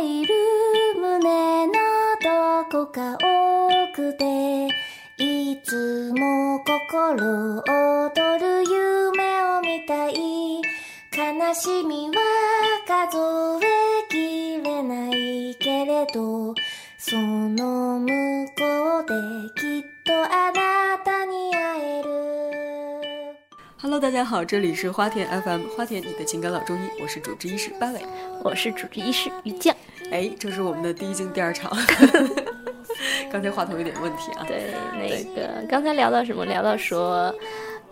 入胸のどこか奥でいつも心躍る夢を見たい。悲しみは数えきれないけれどその胸 Hello，大家好，这里是花田 FM，花田你的情感老中医，我是主治医师班伟。我是主治医师于酱。哎，这是我们的第一镜第二场，刚才话筒有点问题啊。对，那个刚才聊到什么？聊到说，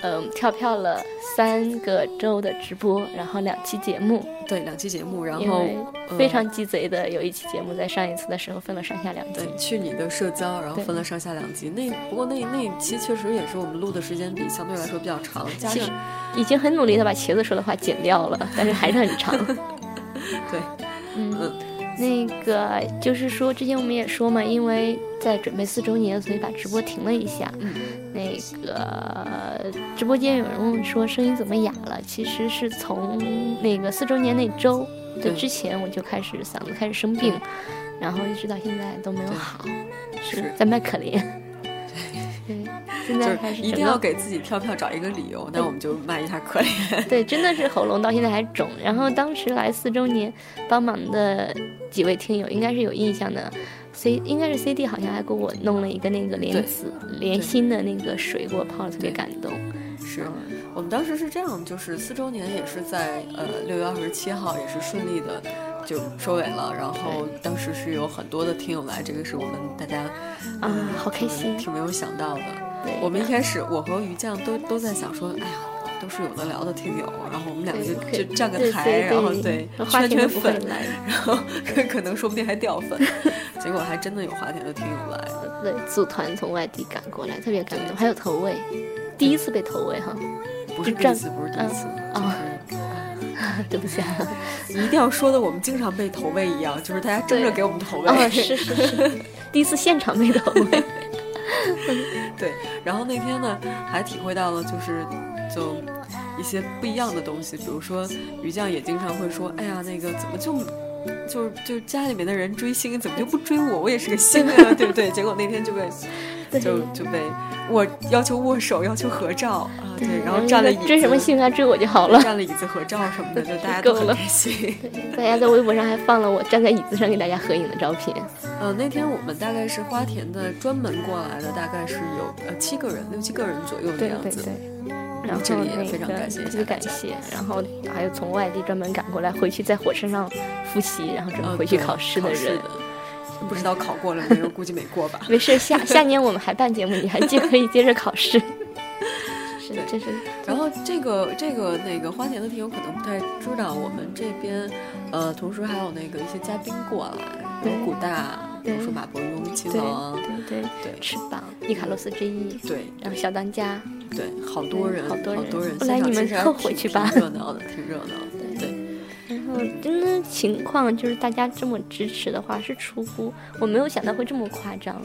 嗯，跳票了三个周的直播，然后两期节目，对，两期节目，然后非常鸡贼的有一期节目在上一次的时候分了上下两集。对，去你的社交，然后分了上下两集。那不过那那一期确实也是我们录的时间比相对来说比较长，加其实上已经很努力的把茄子说的话剪掉了，但是还是很长。对，嗯嗯，那个就是说，之前我们也说嘛，因为在准备四周年，所以把直播停了一下。嗯，那个直播间有人问说声音怎么哑了，其实是从那个四周年那周的对。之前我就开始嗓子开始生病，然后一直到现在都没有好，是。在卖可怜。对，现就是在开始一定要给自己跳票找一个理由，那我们就卖一下可怜。对，真的是喉咙到现在还肿。然后当时来四周年帮忙的几位听友应该是有印象的，C 应该是 CD 好像还给我弄了一个那个莲子莲心的那个水给我泡了，特别感动。是我们当时是这样，就是四周年也是在呃六月二十七号，也是顺利的就收尾了。然后当时是有很多的听友来，这个是我们大家啊好开心挺没有想到的。对，我们一开始我和于酱都都在想说，哎呀。都是有的聊的听友，然后我们两个就就站个台，然后对圈圈粉，来，然后可能说不定还掉粉，结果还真的有花田的听友来，对，组团从外地赶过来，特别感动，还有投喂，第一次被投喂哈，不是就站第一次，不是第一次，啊 对不起啊，你一定要说的我们经常被投喂一样，就是大家争着给我们投喂。哦，是是是，第一次现场被投喂，对，然后那天呢，还体会到了就是就一些不一样的东西，比如说于酱也经常会说，哎呀，那个怎么就就是就是家里面的人追星，怎么就不追我？我也是个星啊，对不对？结果那天就被就就被我要求握手，要求合照啊，对，然后站了椅子，追什么星啊？追我就好了。站了椅子合照什么的，就大家都很开心。大家在微博上还放了我站在椅子上给大家合影的照片。呃，那天我们大概是花田的专门过来的，大概是有呃七个人，六七个人左右的样子。对对。然后这里也那非常个感谢一下特别感谢，然后还有从外地专门赶过来，回去在火车上复习，然后准备回去考试的人。不知道考过了没有？估计没过吧。没事，下下年我们还办节目，你还接可以接着考试。是的，这是然后这个这个那个花田的听友可能不太知道，我们这边呃，同时还有那个一些嘉宾过来，有古大，比如说马伯庸、秦对王，对对对翅膀伊卡洛斯之一，对然后小当家，对，好多人，好多人人，后来你们凑回去吧挺热闹的，挺热闹的，后真的情况就是大家这么支持的话，是出乎我没有想到会这么夸张，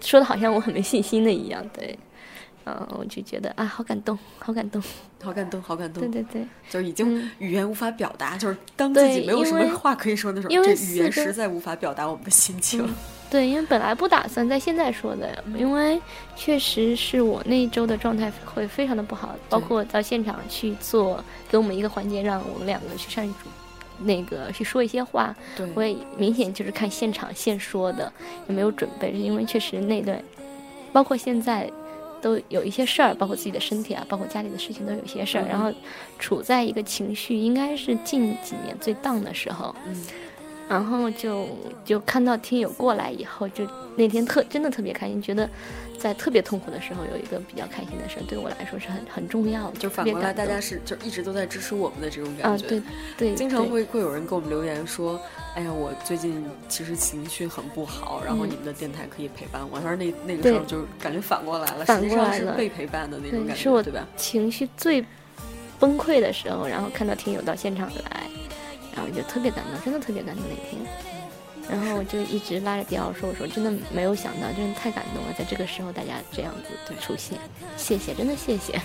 说的好像我很没信心的一样，对。嗯，我就觉得啊，好感动，好感动，好感动，好感动，对对对，就是已经嗯。语言无法表达，就是当自己没有什么话可以说的时候，这语言实在无法表达我们的心情。对，因为本来不打算在现在说的，因为确实是我那一周的状态会非常的不好，包括到现场去做，给我们一个环节，让我们两个去上去主那个去说一些话，对，我也明显就是看现场现说的，也没有准备，是因为确实那段，包括现在都有一些事儿，包括自己的身体啊，包括家里的事情都有一些事儿，嗯。然后处在一个情绪应该是近几年最荡的时候，嗯，然后就就看到听友过来以后，就那天特真的特别开心，觉得在特别痛苦的时候有一个比较开心的事儿，对我来说是很很重要的，就特反过来，大家是就一直都在支持我们的这种啊，感觉。对对，经常会会有人给我们留言说：“哎呀，我最近其实情绪很不好，然后嗯你们的电台可以陪伴我。”他说那那个时候对就感觉反过来了，反实际上是过来了被陪伴的那种感觉，对是我对吧？情绪最崩溃的时候，然后看到听友到现场来，然后就特别感动，真的特别感动那天。然后我就一直拉着迪奥说：“我说真的没有想到，真的太感动了，在这个时候大家这样子出现，谢谢，真的谢谢，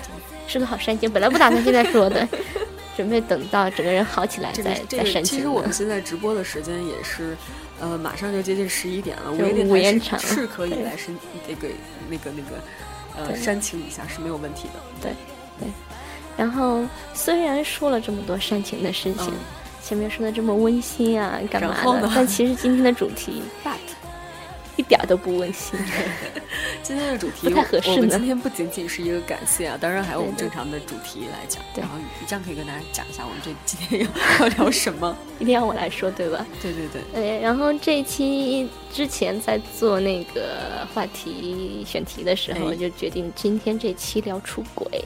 是个好煽情。本来不打算现在说的，准备等到整个人好起来这个再再，煽情其实我们。现在直播的时间也是，呃，马上就接近十一点了。午就夜电台是是可以来煽那个那个那个呃煽情一下是没有问题的。对对然后虽然说了这么多煽情的事情，嗯前面说的这么温馨啊，干嘛然后呢，的但其实今天的主题 But 一点儿都不温馨。今天的主题，不太合适呢我们今天不仅仅是一个感谢啊，当然还有我们正常的主题来讲。对然后这样可以跟大家讲一下我们这今天要 要聊什么。一定要我来说，对吧？对对对，呃，然后这一期之前在做那个话题选题的时候，哎就决定今天这期聊出轨。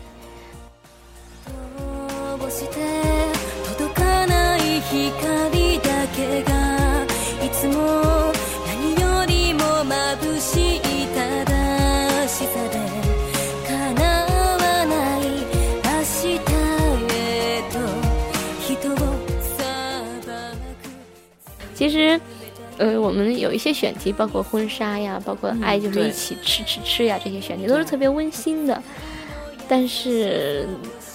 其实，呃，我们有一些选题，包括婚纱呀，包括爱就是一起吃吃吃呀，这些选题都是特别温馨的。但是，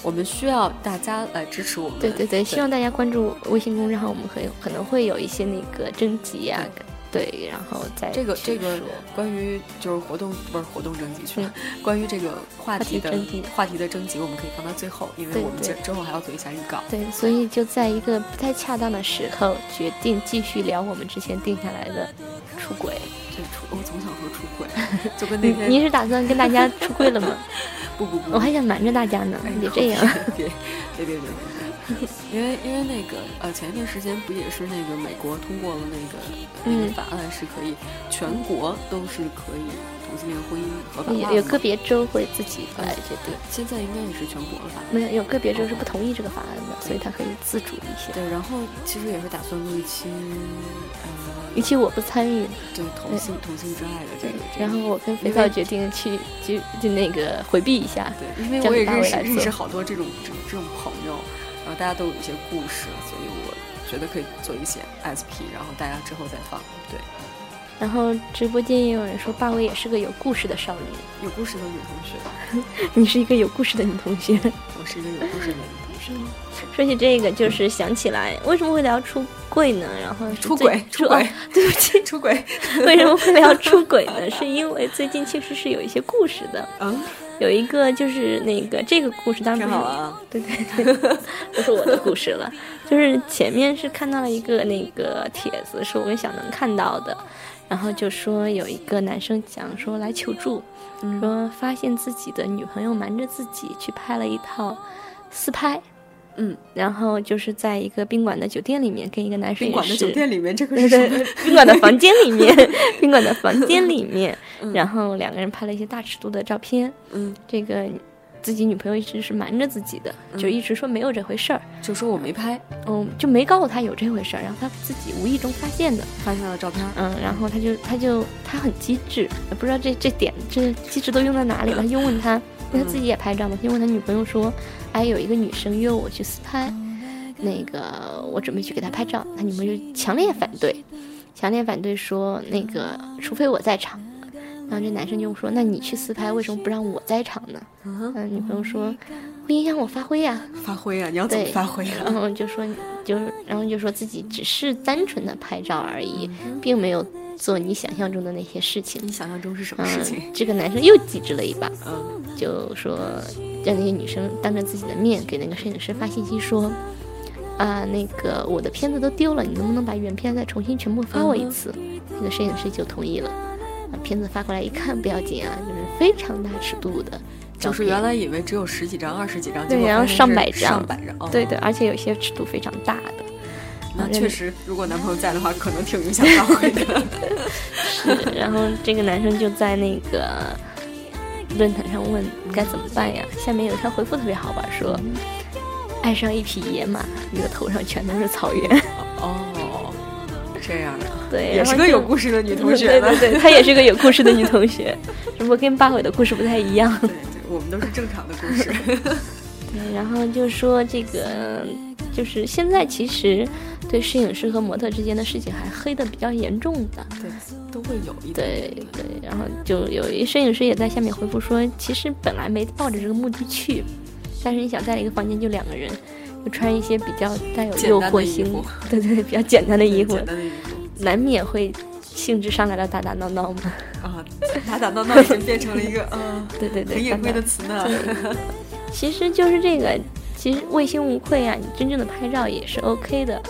我们需要大家来支持我们。对对对，希望大家关注微信公众号，我们可以可能会有一些那个征集呀，对，然后再这个这个关于就是活动不是活动征集去了，关于这个话题的话题征集话题的征集，我们可以放到最后，因为我们对。之之后还要做一下预告。对，所以就在一个不太恰当的时候，决定继续聊我们之前定下来的出轨。这出我总想说出轨，就跟那你天您是打算跟大家出柜了吗？不不不，我还想瞒着大家呢哎，别这样。别别别别别别，因为因为那个呃，前一段时间不也是那个美国通过了那个那个嗯法案，是可以全国都是可以同性恋婚姻合法化的有有个别州会自己来决定，现在应该也是全国了吧？没有有个别州是不同意这个法案的，所以他可以自主一些。对，然后其实也是打算录一期，呃，一期我不参与，对同性同性之爱的这个，然后我跟肥皂决定去去就那个回避一下。对，因为我也认识认识好多这种这种朋友，然后大家都有一些故事，所以我觉得可以做一些 SP，然后大家之后再放。对，然后直播间也有人说，大卫也是个有故事的少女。有故事的女同学，你是一个有故事的女同学。我是一个有故事的女同学。说起这个，就是想起来为什么会聊出柜呢？然后出轨，出哦轨，对不起，出轨。为什么会聊出轨呢？是因为最近确实是有一些故事的，嗯，有一个就是那个这个故事当中啊。对对对，不是我的故事了，就是前面是看到了一个那个帖子，是我跟小能看到的，然后就说有一个男生讲说来求助，嗯。说发现自己的女朋友瞒着自己去拍了一套私拍，嗯，然后就是在一个宾馆的酒店里面跟一个男摄影师宾馆的酒店里面，这个是 什么对，？宾馆的房间里面，宾馆的房间里面，嗯然后两个人拍了一些大尺度的照片。嗯，这个自己女朋友一直是瞒着自己的，就一直说没有这回事儿，就说我没拍，嗯，就没告诉他有这回事儿，然后他自己无意中发现的，发现了照片。嗯，然后他就他就他很机智，不知道这这点这机智都用在哪里了，他就问他，因为他自己也拍照嘛，他就问他女朋友说，哎，有一个女生约我去私拍，那个我准备去给她拍照，他女朋友就强烈反对，强烈反对说那个除非我在场。然后这男生就说：“那你去私拍，为什么不让我在场呢？”嗯，嗯，女朋友说：“会影响我发挥呀、发挥啊！你要怎么对发挥然啊？后就说，就是，然后就说自己只是单纯的拍照而已，嗯并没有做你想象中的那些事情。你想象中是什么事情？嗯，这个男生又机智了一把，嗯就说让那些女生当着自己的面给那个摄影师发信息说，啊，那个我的片子都丢了，你能不能把原片再重新全部发我一次？那个摄影师就同意了，把片子发过来一看，不要紧啊，就是非常大尺度的，就是原来以为只有十几张、二十几张，对然后上百张上百张。哦对对，而且有些尺度非常大的。那确实，如果男朋友在的话，可能挺影响发挥的。是，然后这个男生就在那个论坛上问该怎么办呀？下面有一条回复特别好玩，说爱上一匹野马，你的头上全都是草原。哦，这样的，对，也是个有故事的女同学。对对对，她也是个有故事的女同学，只不过跟八尾的故事不太一样。对对，我们都是正常的故事。对，然后就说这个，就是现在其实对摄影师和模特之间的事情还黑的比较严重的。对，都会有一点对。对，然后就有一摄影师也在下面回复说，其实本来没抱着这个目的去，但是你想在一个房间就两个人，就穿一些比较带有诱惑性对对对，比较简单的衣服难免会兴致上来了打打闹闹嘛。啊，打打闹闹已经变成了一个 嗯对对对，很隐晦的词呢。对，其实就是这个，其实问心无愧啊，你真正的拍照也是 OK 的，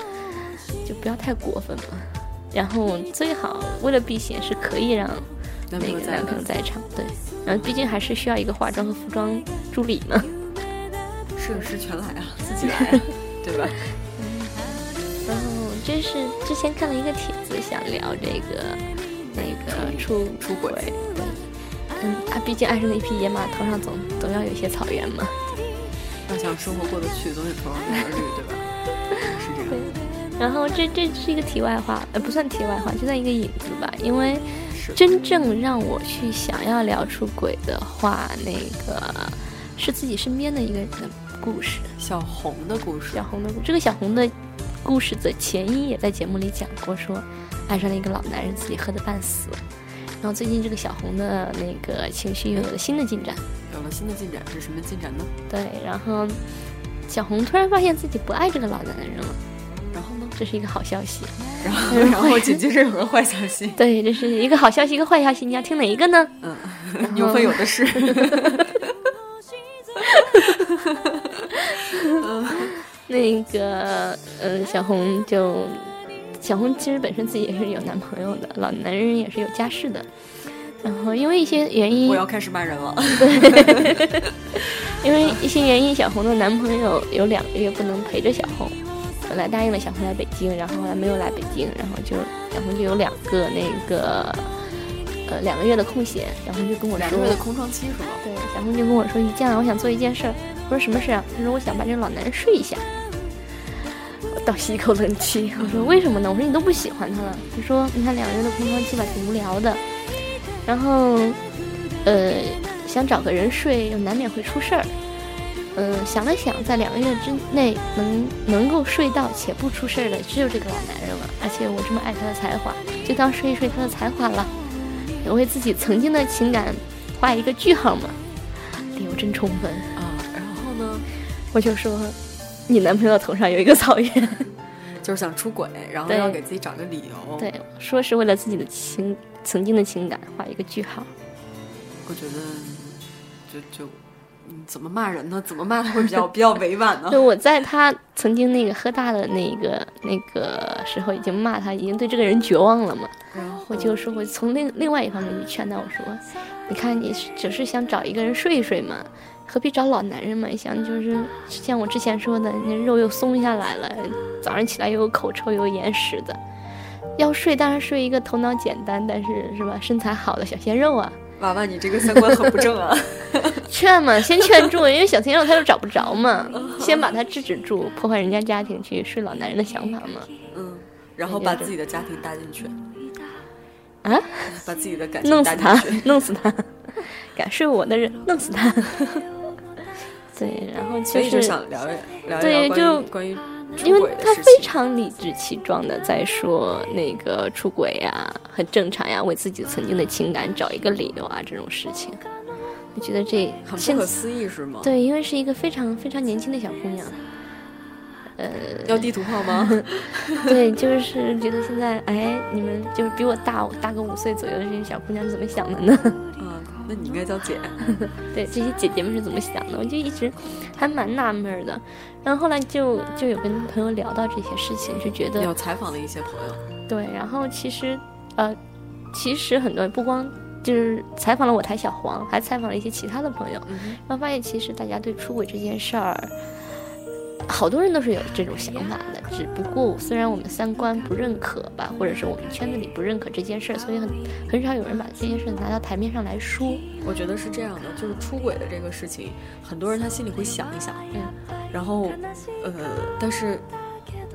就不要太过分嘛。然后最好为了避嫌，是可以让那个男朋友，在场，对。然后毕竟还是需要一个化妆和服装助理嘛。摄影师全来啊，自己来啊，对吧？然后这是之前看了一个帖子，想聊这个那个出出轨对，嗯，他毕竟爱上了一匹野马，头上总总要有一些草原嘛。要想生活过得去，总得头上点儿绿，对吧？是这样，然后这这是一个题外话，呃，不算题外话，就算一个引子吧。因为真正让我去想要聊出轨的话，那个是自己身边的一个人的故事，小红的故事小，红的故这个小红的故事的前因也在节目里讲过，说爱上了一个老男人，自己喝得半死。然后最近这个小红的那个情绪又有了新的进展，有了新的进展，是什么进展呢？对，然后小红突然发现自己不爱这个老男人了，然后呢？这是一个好消息。然后，然后紧接着有个坏消息，对，这是一个好消息，一个坏消息，你要听哪一个呢？嗯，牛粪有的是。那个，嗯，小红就，小红其实本身自己也是有男朋友的，老男人也是有家室的，然后因为一些原因我，要开始骂人了。因为一些原因，小红的男朋友有两个月不能陪着小红，本来答应了小红来北京，然后后来没有来北京，然后就小红就有两个那个，呃，两个月的空闲，小红就跟我说两个月，的空窗期是吗？对，小红就跟我说：“于酱，我想做一件事儿。”我说：“什么事啊？”她说：“我想把这个老男人睡一下。”我倒吸一口冷气，我说：“为什么呢？”我说：“你都不喜欢他了。”他说：“你看两个人的空窗期吧，挺无聊的。然后，呃，想找个人睡，又难免会出事儿。嗯、想了想，在两个月之内能能够睡到且不出事儿的，只有这个老男人了。而且我这么爱他的才华，就当睡一睡他的才华了，也为自己曾经的情感画一个句号嘛。理由真充分，啊，然后呢，我就说，你男朋友头上有一个草原，就是想出轨，然后对要给自己找个理由。对，说是为了自己的情曾经的情感画一个句号。我觉得就就嗯怎么骂人呢？怎么骂他会比较 比较委婉呢？就我在他曾经那个喝大的那个那个时候，已经骂他，已经对这个人绝望了嘛。然后我就说，我从另另外一方面去劝他，我说，你看你只是想找一个人睡一睡嘛，何必找老男人嘛？想就是像我之前说的，那肉又松下来了，早上起来又有口臭又有眼屎的，要睡当然睡一个头脑简单，但是是吧身材好的小鲜肉啊。娃娃，你这个三观很不正啊！劝嘛，先劝住，因为小鲜肉他又找不着嘛，先把他制止住，破坏人家家庭去睡老男人的想法嘛。嗯，然后把自己的家庭搭进去，啊，把自己的感情搭弄死他。，弄死他，敢睡我的人，弄死他。对，然后所以就就是想聊一聊对就于关于出因为他非。常理直气壮的在说那个出轨呀、很正常呀，为自己曾经的情感找一个理由啊，这种事情，我觉得这很不可思议是吗？对，因为是一个非常非常年轻的小姑娘，呃要地图炮吗？对，就是觉得现在哎，你们就是比我大大个五岁左右的这些小姑娘是怎么想的呢？啊，那你应该叫姐。对，这些姐姐们是怎么想的？我就一直还蛮纳闷儿的。然后后来就就有跟朋友聊到这些事情，就觉得有采访了一些朋友，对。然后其实呃，其实很多人不光就是采访了我台小黄，还采访了一些其他的朋友，嗯然后发现其实大家对出轨这件事儿，好多人都是有这种想法的。只不过虽然我们三观不认可吧，或者是我们圈子里不认可这件事儿，所以很很少有人把这件事拿到台面上来说。我觉得是这样的，就是出轨的这个事情，很多人他心里会想一想，嗯，然后，呃，但是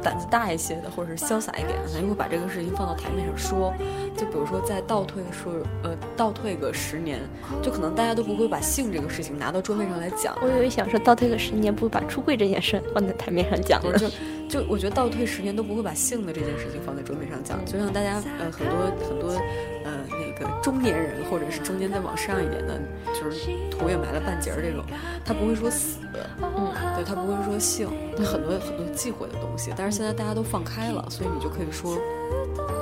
胆子大一些的，或者是潇洒一点的，他就会把这个事情放到台面上说。就比如说再倒退说，呃，倒退个十年，就可能大家都不会把性这个事情拿到桌面上来讲。我以为想说倒退个十年，不会把出柜这件事放在台面上讲了。就就我觉得倒退十年都不会把性的这件事情放在桌面上讲。就像大家呃很多很多呃那个中年人或者是中间再往上一点的，就是土也埋了半截儿这种，他不会说死，嗯，对他不会说性，他很多很多忌讳的东西。但是现在大家都放开了，所以你就可以说。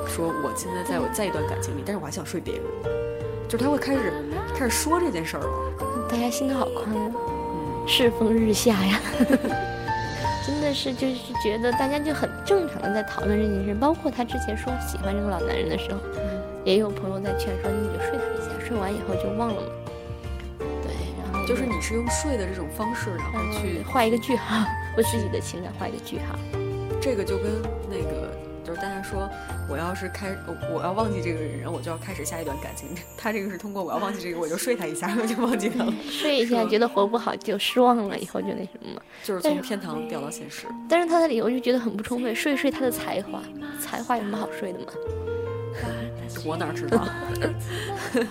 说我现在在我在一段感情里，但是我还想睡别人，就是他会开始开始说这件事儿了。大家心都好宽啊，世风日下呀，真的是就是觉得大家就很正常的在讨论这件事。包括他之前说喜欢这个老男人的时候，也有朋友在劝说你就睡他一下，睡完以后就忘了嘛。对，然后就是你是用睡的这种方式，然后去画一个句号，为自己的情感画一个句号。这个就跟那个。就是大家说，我要是开，我要忘记这个人，我就要开始下一段感情。他这个是通过我要忘记这个，我就睡他一下，我就忘记他了。睡一下，觉得活不好就失望了，以后就那什么。就是从天堂掉到现实。但是他的理由就觉得很不充分，睡一睡他的才华，才华有什么好睡的吗？我哪知道？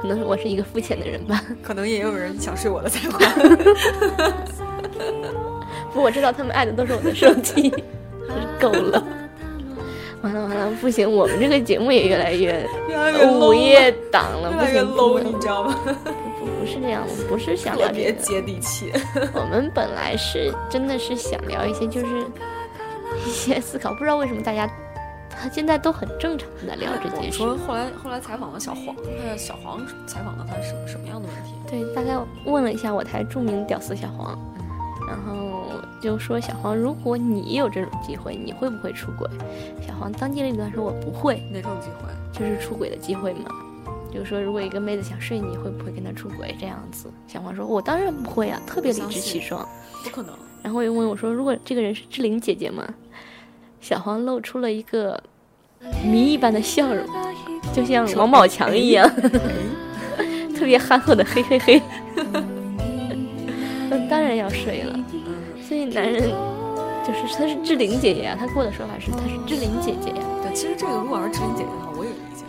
可能我是一个肤浅的人吧。可能也有人想睡我的才华。不，我知道他们爱的都是我的手机。够了，完了完了，不行，我们这个节目也越来越午夜档了，不行 low，你知道吗？不不是这样，我不是想聊这个，接地气。我们本来是真的是想聊一些，就是一些思考，不知道为什么大家他现在都很正常的聊这件事。说后来后来采访了小黄，那小黄采访了他什什么样的问题？对，大概问了一下我台著名屌丝小黄。然后就说小黄，如果你有这种机会，你会不会出轨？小黄当机立断说：“我不会。”哪种机会？就是出轨的机会嘛。就是说，如果一个妹子想睡你，会不会跟她出轨？这样子，小黄说：“我当然不会啊，特别理直气壮。”不可能。然后又问我说：“如果这个人是志玲姐姐吗？”小黄露出了一个谜一般的笑容，就像王宝强一样，特别憨厚的嘿嘿嘿。那当然要睡了，所以男人就是他是志玲姐姐啊，他给我的说法是他是志玲姐姐呀。对，其实这个如果要是志玲姐姐的话，我也理解。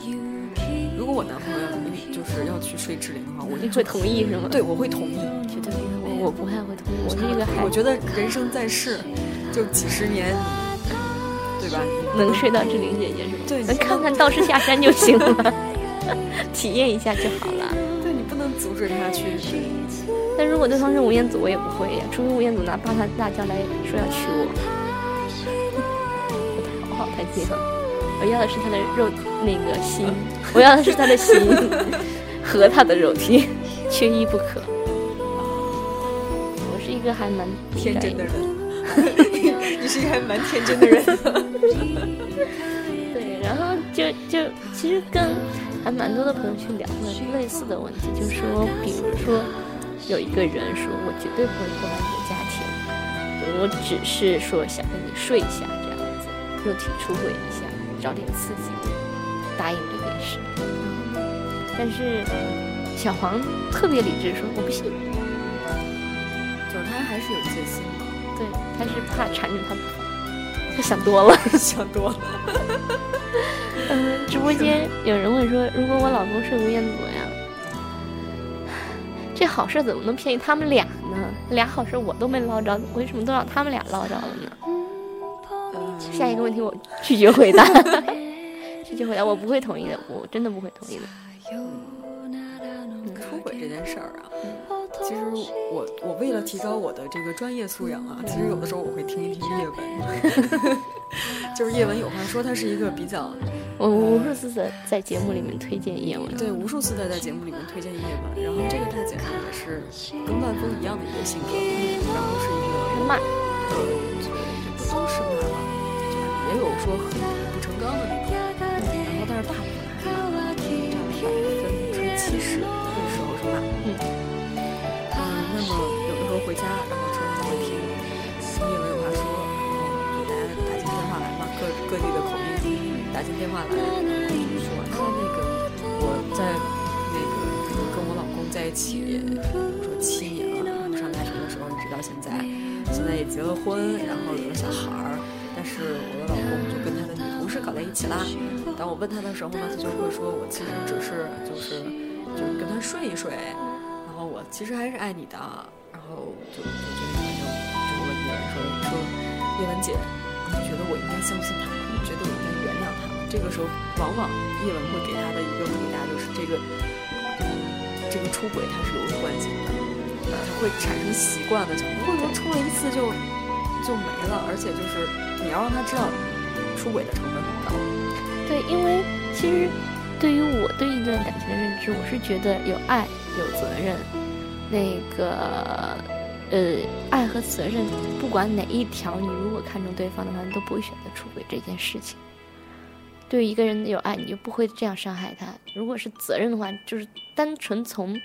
如果我男朋友要就是要去睡志玲的话，我会同意是吗？对，我会同意。绝对我我不太会同意。我是一个，我觉得人生在世就几十年，对吧？能睡到志玲姐姐是吧？对，能看看道 士下山就行了，体验一下就好了。对你不能阻止他去。但如果对方是吴彦祖，我也不会呀，除非吴彦祖拿八大辣椒来说要娶我。我 好好太近了，我要的是他的肉那个心，我要的是他的心 和他的肉体，缺一不可。我是一个还蛮天真的人，你是一个还蛮天真的人。对，然后就就其实跟还蛮多的朋友去聊了类似的问题，就是说，比如说。有一个人说：“我绝对不会破坏你的家庭，我只是说想跟你睡一下，这样子，肉体出轨一下，找点刺激，答应这件事。”但是小黄特别理智说：“我不信。”就是他还是有戒心的，对，他是怕缠着他不放，他想多了，想多了。嗯，直播间有人问说：“如果我老公睡吴彦祖呀？” 这好事怎么能便宜他们俩呢？俩好事我都没捞着，为什么都让他们俩捞着了呢？下一个问题我拒绝回答，拒绝回答，我不会同意的，我真的不会同意的。其实我我为了提高我的这个专业素养啊，其实有的时候我会听一听叶文。就是叶文有话说，他是一个比较，我无数次的在节目里面推荐叶文，对，无数次的在节目里面推荐叶文。然后这个大姐呢，也是跟万峰一样的一个性格，然后是一个骂，呃，也不都是骂吧，就是也有说很不成钢的那种，然后但是大部分打进电话来说，说那个我在那个跟我老公在一起，说七年了，上大学的时候一直到现在，现在也结了婚，然后有了小孩儿，但是我的老公就跟他的女同事搞在一起啦。当我问他的时候呢，他就会说我其实只是就是就是跟他睡一睡，然后我其实还是爱你的，然后就就这个就就问叶文说说叶文姐，你觉得我应该相信他吗？你觉得我应该原谅？这个时候往往叶文会给他的一个回答就是这个这个出轨它是有关系的，他会产生习惯的，就不会说出了一次就就没了，而且就是你要让他知道出轨的成本很高。对，因为其实对于我对一段感情的认知，我是觉得有爱有责任，那个呃爱和责任，不管哪一条，你如果看中对方的话，你都不会选择出轨这件事情。对于一个人有爱，你就不会这样伤害他。如果是责任的话，就是单纯从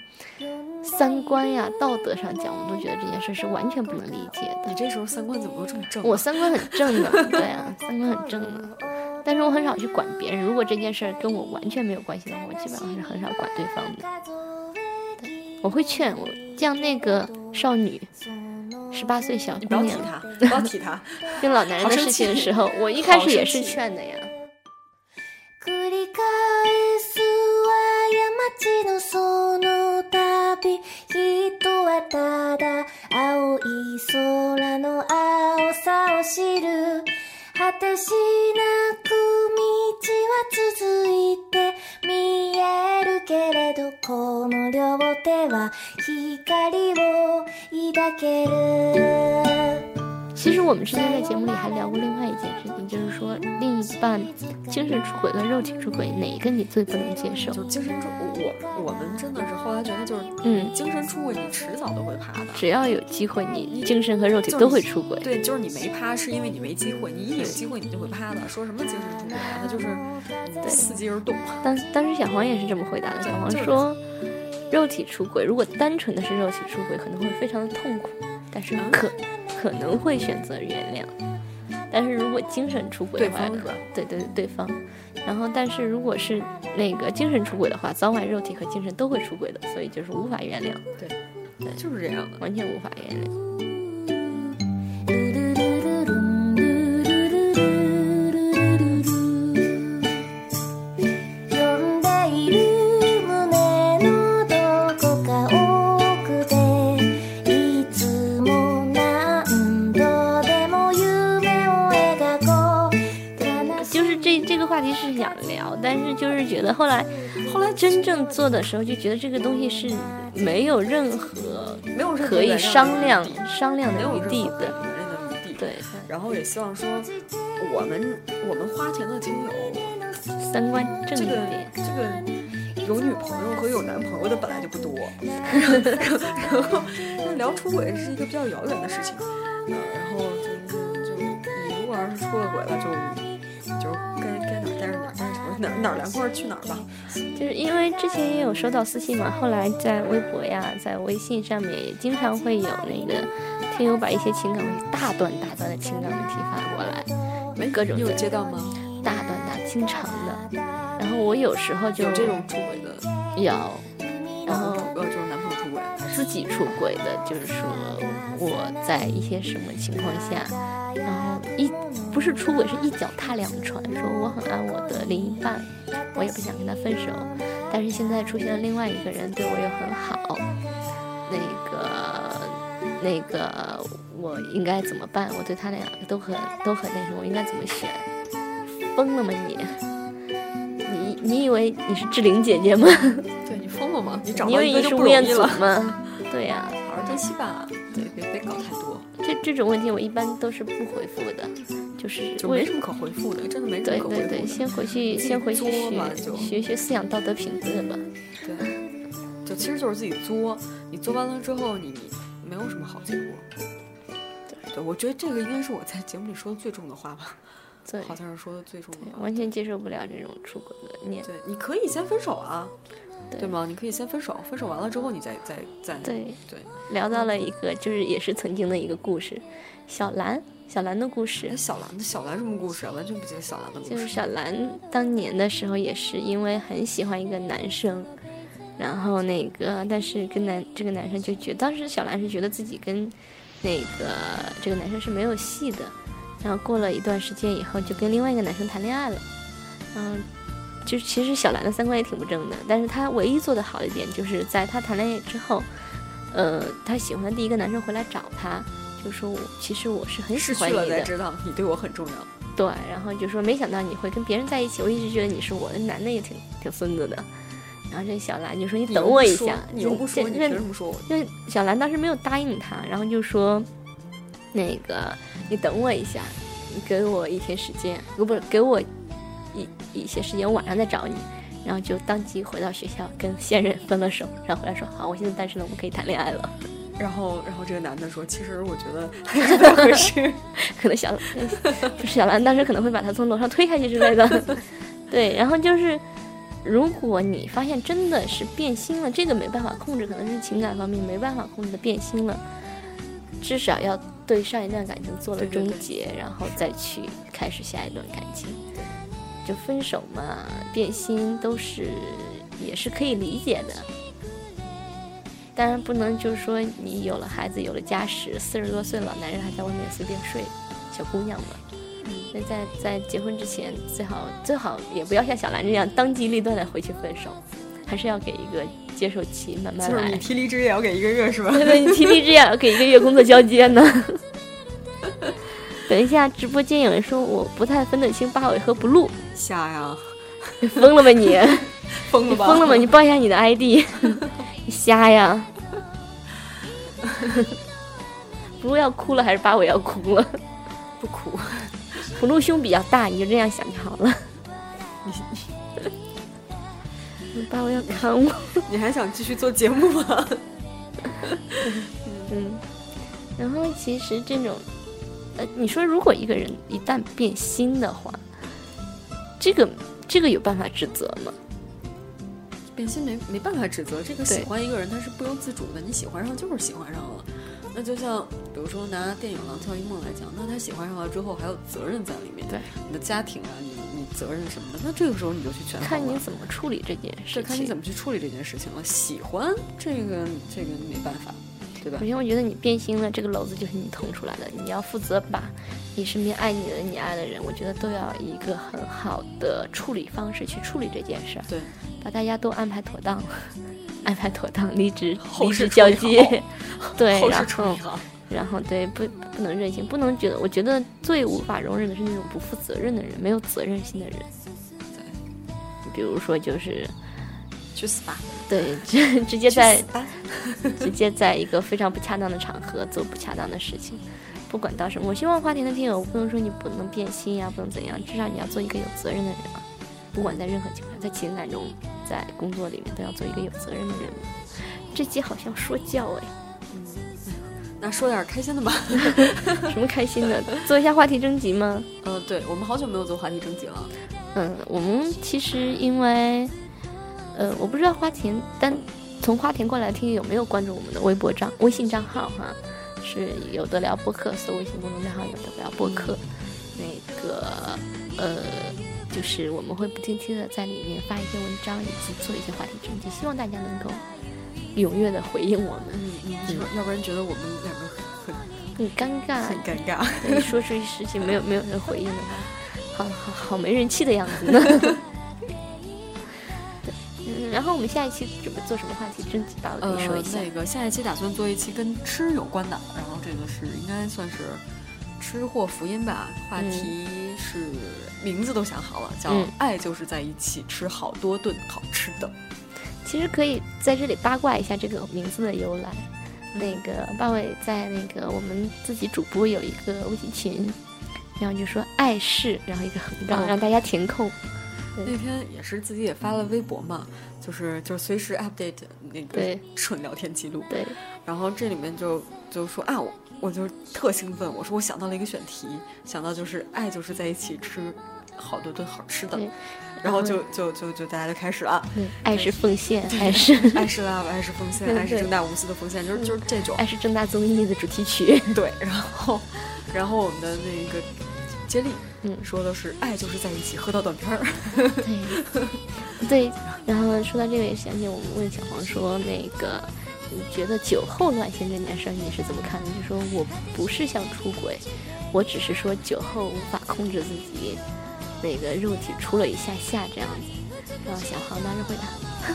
三观呀、道德上讲，我都觉得这件事是完全不能理解的。你这时候三观怎么都这么正啊？我三观很正的，对啊，三观很正的。但是我很少去管别人。如果这件事跟我完全没有关系的话，我基本上是很少管对方的。对，我会劝我像那个少女，十八岁小你不要提姑娘他，不要提他。跟老男人的事情的时候，我一开始也是劝的呀。は光を抱ける其实我们之前在节目里还聊过另外一件事情，就是说另一半精神出轨和肉体出轨，哪一个你最不能接受？就精神出，我我们真的是后来觉得，就是嗯精神出轨，你迟早都会趴的。只要有机会，你精神和肉体都会出轨。对，就是你没趴，是因为你没机会。你一有机会，你就会趴的。说什么精神出轨啊，那就是伺机而动。当当时小黄也是这么回答的。小黄说， 肉体出轨，如果单纯的是肉体出轨，可能会非常的痛苦，但是可可能会选择原谅。但是如果精神出轨的话，对对对对对方。然后，但是如果是那个精神出轨的话，早晚肉体和精神都会出轨的，所以就是无法原谅，对就是这样的。完全无法原谅。做的时候，就觉得这个东西是没有任何没有可以商量商量的余地的。对，然后也希望说，我们我们花钱的精友，三观正这个一点。这个有女朋友和有男朋友的本来就不多，然后那聊出轨是一个比较遥远的事情，呃，然后就就你如果要是出了轨了，就就哪哪儿凉快去哪儿吧。就是因为之前也有收到私信嘛，后来在微博呀，在微信上面也经常会有那个听友把一些情感问题大段大段的情感问题发过来，各种有接到吗？大段大经常的。然后我有时候就有这种出轨的，有，然后呃，就是男朋友出轨，自己出轨的，就是说我在一些什么情况下，然后一不是出轨，是一脚踏两船，说我很爱我的另一半，我也不想跟他分手，但是现在出现了另外一个人对我又很好，那个那个我应该怎么办？我对他俩都很都很那什么，我应该怎么选？疯了吗你？你你以为你是志玲姐姐吗？对你疯了吗？你找到一个就你是吴彦祖不容易了，吗？对呀、好好珍惜吧，对，别别搞太多，这这种问题我一般都是不回复的，就是就没什么可回复的，真的没什么可回复的。对对，先回去先回去就学学学思想道德品质吧。对，就其实就是自己作，你作完了之后，你没有什么好结果。对，对，我觉得这个应该是我在节目里说的最重的话吧，对，好像是说的最重的话。完全接受不了这种出轨的念。对，你可以先分手啊，对对吗？你可以先分手，分手完了之后你再再再对，对。聊到了一个就是也是曾经的一个故事，小兰小兰的故事哎，。小兰的小兰什么故事啊？完全不记得小兰的故事就是。小兰当年的时候也是因为很喜欢一个男生，然后那个但是跟男这个男生就觉当时小兰是觉得自己跟那个这个男生是没有戏的，然后过了一段时间以后，就跟另外一个男生谈恋爱了。嗯，就是其实小兰的三观也挺不正的，但是她唯一做的好一点，就是在她谈恋爱之后，呃，她喜欢的第一个男生回来找她，就说我其实我是很喜失去了欢你的，才知道你对我很重要。对，然后就说没想到你会跟别人在一起，我一直觉得你是我的，男的也挺挺孙子的。然后这小兰就说你你等我一下，你又不说，你凭什么说我？因为小兰当时没有答应他，然后就说，那个你等我一下，你给我一天时间，呃不是给我一一些时间，我晚上再找你。然后就当即回到学校跟现任分了手，然后回来说好，我现在单身了，我们可以谈恋爱了。然后，然后这个男的说：“其实我觉得还是那回事。可能小不是小兰当时可能会把他从楼上推下去之类的。对，然后就是，如果你发现真的是变心了，这个没办法控制，可能是情感方面没办法控制的变心了，至少要对上一段感情做了对对对终结，然后再去开始下一段感情。就分手嘛，变心都是也是可以理解的。当然不能就是说你有了孩子，有了家室，四十多岁老男人还在外面随便睡，小姑娘嘛。所以在在结婚之前，最好最好也不要像小兰这样当机立断的回去分手，还是要给一个接受期，慢”慢来就是你。提离职也要给一个月是吧？对对，你提离职也要给一个月工作交接呢。等一下，直播间有人说我不太分得清八尾和 blue，瞎呀，你疯了吧你？疯了吧？疯了吗？你报一下你的 ID，你瞎呀？blue 要哭了还是八尾要哭了不哭。？blue 胸比较大，你就这样想就好了。你八尾要砍我。你还想继续做节目吗？嗯，然后其实这种，呃，你说如果一个人一旦变心的话，这个这个有办法指责吗？变心没没办法指责，这个喜欢一个人他是不由自主的，你喜欢上就是喜欢上了。那就像比如说拿电影《廊桥遗梦》来讲，那他喜欢上了之后还有责任在里面，对你的家庭啊，你你责任什么的，那这个时候你就去权衡。看你怎么处理这件事对，情。看你怎么去处理这件事情了。喜欢这个这个没办法，对吧首？先，我觉得你变心了，这个篓子就是你捅出来的，你要负责把你身边爱你的、你爱的人，我觉得都要以一个很好的处理方式去处理这件事儿，对，把大家都安排妥当，安排妥当，离职后离职事交接，对，然后。然后对不不能任性，不能觉得，我觉得最无法容忍的是那种不负责任的人，没有责任心的人。比如说就是去死吧！对直直接在直接在一个非常不恰当的场合做不恰当的事情，不管到什么。我希望花田的听友不能说你不能变心呀、不能怎样，至少你要做一个有责任的人啊。不管在任何情况，在情感中，在工作里面，都要做一个有责任的人。这集好像说教哎，那说点开心的吧。什么开心的？做一下话题征集吗？呃，对我们好久没有做话题征集了。嗯，我们其实因为，呃，我不知道花田单从花田过来听有没有关注我们的微博账、微信账号哈，是有的聊播客，搜微信公众账号有的聊播客，那个呃，就是我们会不定期的在里面发一些文章，以及做一些话题征集，希望大家能够踊跃的回应我们，嗯嗯，要不然觉得我们两个很很尴尬，很尴尬。对，说出一事情没有没有人回应的话，好好好没人气的样子呢。然后我们下一期准备做什么话题真集吧？我跟你说一下。呃、那个下一期打算做一期跟吃有关的，然后这个是应该算是吃货福音吧。话题是、名字都想好了，叫嗯“爱就是在一起吃好多顿好吃的”。其实可以在这里八卦一下这个名字的由来。那个八尾在那个我们自己主播有一个微信群，然后就说爱是，然后一个横杠，哦让大家填空。那天也是自己也发了微博嘛，就是就是随时 update 那个对。纯聊天记录。对，然后这里面就就说啊，我我就特兴奋，我说我想到了一个选题，想到就是爱就是在一起吃好多顿好吃的，然后就就就就大家就开始了，爱是奉献，爱是。爱是 love，爱是奉献，爱是正大无私的奉献，就是就是这种。爱是正大综艺的主题曲。对，然后然后我们的那个接力，嗯说的是爱就是在一起喝到断片儿，对，对，然后说到这个，也想起我们问小黄说，那个你觉得酒后乱性这件事儿你是怎么看的？就说我不是想出轨，我只是说酒后无法控制自己，那个肉体出了一下下这样子。然后小黄当时回答：哼，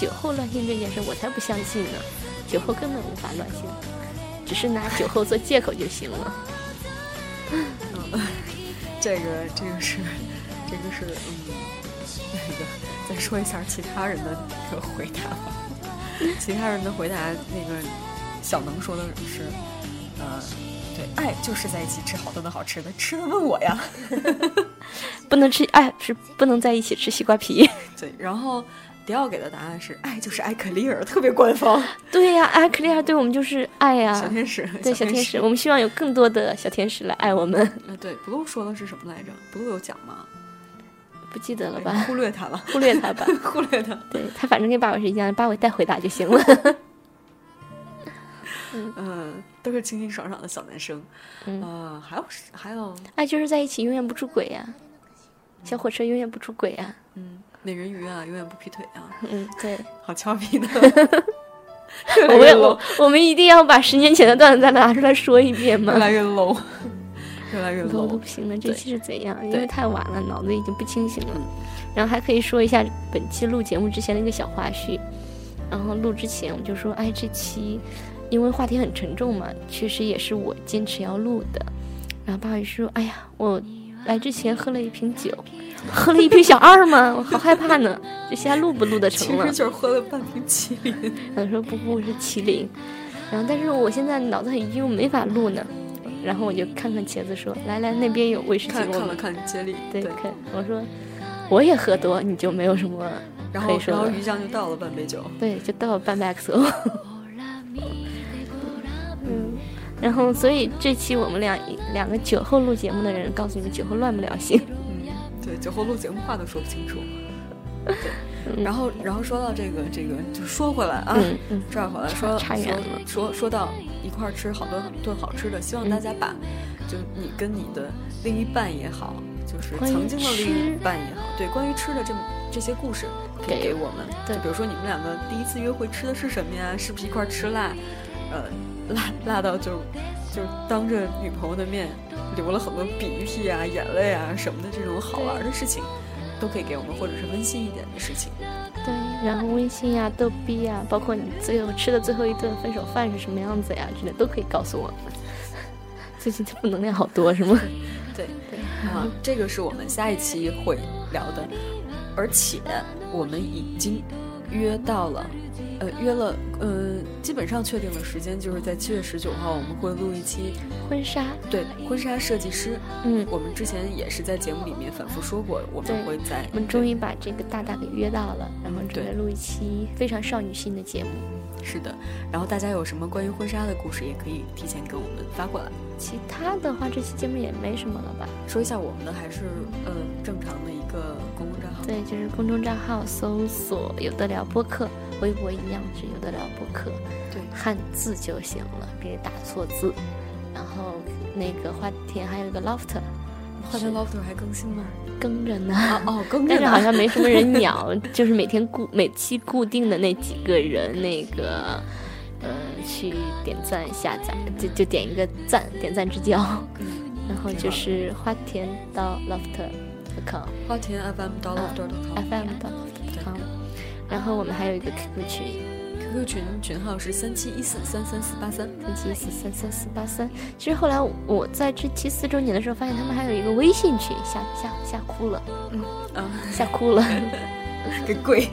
酒后乱性这件事我才不相信呢，酒后根本无法乱性，只是拿酒后做借口就行了。这个这个是这个是嗯，那个再说一下其他人的那个回答吧。其他人的回答，那个小能说的是，呃，对，爱就是在一起吃好多的好吃的，吃的问我呀，不能吃爱是不能在一起吃西瓜皮。对，然后迪奥给的答案是，爱就是爱克利尔，特别官方。对呀，爱克利尔对我们就是爱呀，小天使，对小天使，我们希望有更多的小天使来爱我们。啊，对，blue 说的是什么来着？blue 有讲吗？不记得了吧？忽略他吧，忽略他吧，忽略他。对他反正跟八尾是一样，八尾带回答就行了。嗯，都是清清爽爽的小男生。嗯，还有还有，爱就是在一起，永远不出轨呀。小火车永远不出轨呀。嗯，美人鱼啊，永远不劈腿啊。嗯，对，好俏皮的。我们我我们一定要把十年前的段子再拿出来说一遍吗？越来越 low。越来越 low 都不行了，这期是怎样？因为太晚了，脑子已经不清醒了。然后还可以说一下本期录节目之前的一个小花絮。然后录之前我就说，哎，这期因为话题很沉重嘛，确实也是我坚持要录的。然后八尾说，哎呀，我来之前喝了一瓶酒，喝了一瓶小二吗？我好害怕呢，这现在录不录得成了？其实就是喝了半瓶麒麟。他说不不，是麒麟。然后但是我现在脑子很晕，没法录呢。然后我就看看茄子说：“来来，那边有威士忌。”看看了看接力，对，看我说我也喝多，你就没有什么可以说。然后鱼酱就倒了半杯酒，对，就倒了半杯 XO。嗯，然后所以这期我们俩两个酒后录节目的人，告诉你们酒后乱不了心。嗯，对，酒后录节目话都说不清楚。然后，然后说到这个，这个就说回来啊，转回来说说说说到一块儿吃好多顿好吃的，希望大家把就你跟你的另一半也好，就是曾经的另一半也好，对，关于吃的这这些故事可以给我们。就比如说你们两个第一次约会吃的是什么呀？是不是一块吃辣？呃，辣辣到就就当着女朋友的面流了很多鼻涕啊、眼泪啊什么的这种好玩的事情。都可以给我们，或者是温馨一点的事情。对，然后温馨呀、逗逼呀，包括你最后吃的最后一顿分手饭是什么样子呀，之类都可以告诉我们。最近负能量好多是吗？对对啊，这个是我们下一期会聊的，而且我们已经约到了。呃，约了，呃，基本上确定的时间就是在七月十九号，我们会录一期婚纱，对，婚纱设计师。嗯，我们之前也是在节目里面反复说过，我们会在。我们终于把这个大大给约到了，然后准备录一期非常少女心的节目。是的，然后大家有什么关于婚纱的故事，也可以提前给我们发过来。其他的话，这期节目也没什么了吧？说一下我们的，还是呃正常的一个公众账号。对，就是公众账号搜索“有的聊播客”。微博一样只有的聊播客，对汉字就行了，别打错字。然后那个花田还有一个 Loft，花田 Loft 还更新吗？更着呢。哦哦，更着。但是好像没什么人鸟，就是每天固每期固定的那几个人，那个呃去点赞下载，就就点一个赞，点赞之交。然后就是花田到 Loft.com，花田 FM 到 Loft.com，FM 到 Loft.com。然后我们还有一个 QQ 群，QQ 群群号是三七一四三三四八三，三七一四三三四八三。其实后来我在这期四周年的时候，发现他们还有一个微信群，吓吓吓哭了，嗯啊，吓哭了，给跪。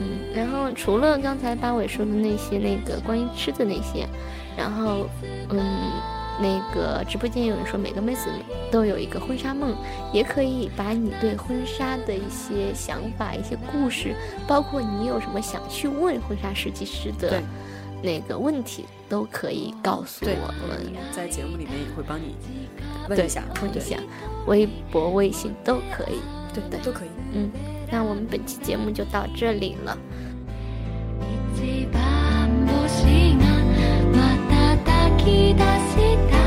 嗯，然后除了刚才八尾说的那些那个关于吃的那些，然后嗯。那个直播间有人说，每个妹子都有一个婚纱梦，也可以把你对婚纱的一些想法、一些故事，包括你有什么想去问婚纱设计师的那个问题，都可以告诉我们，在节目里面也会帮你问一下，问一下，微博、微信都可以，对对。都可以。嗯，那我们本期节目就到这里了。き出した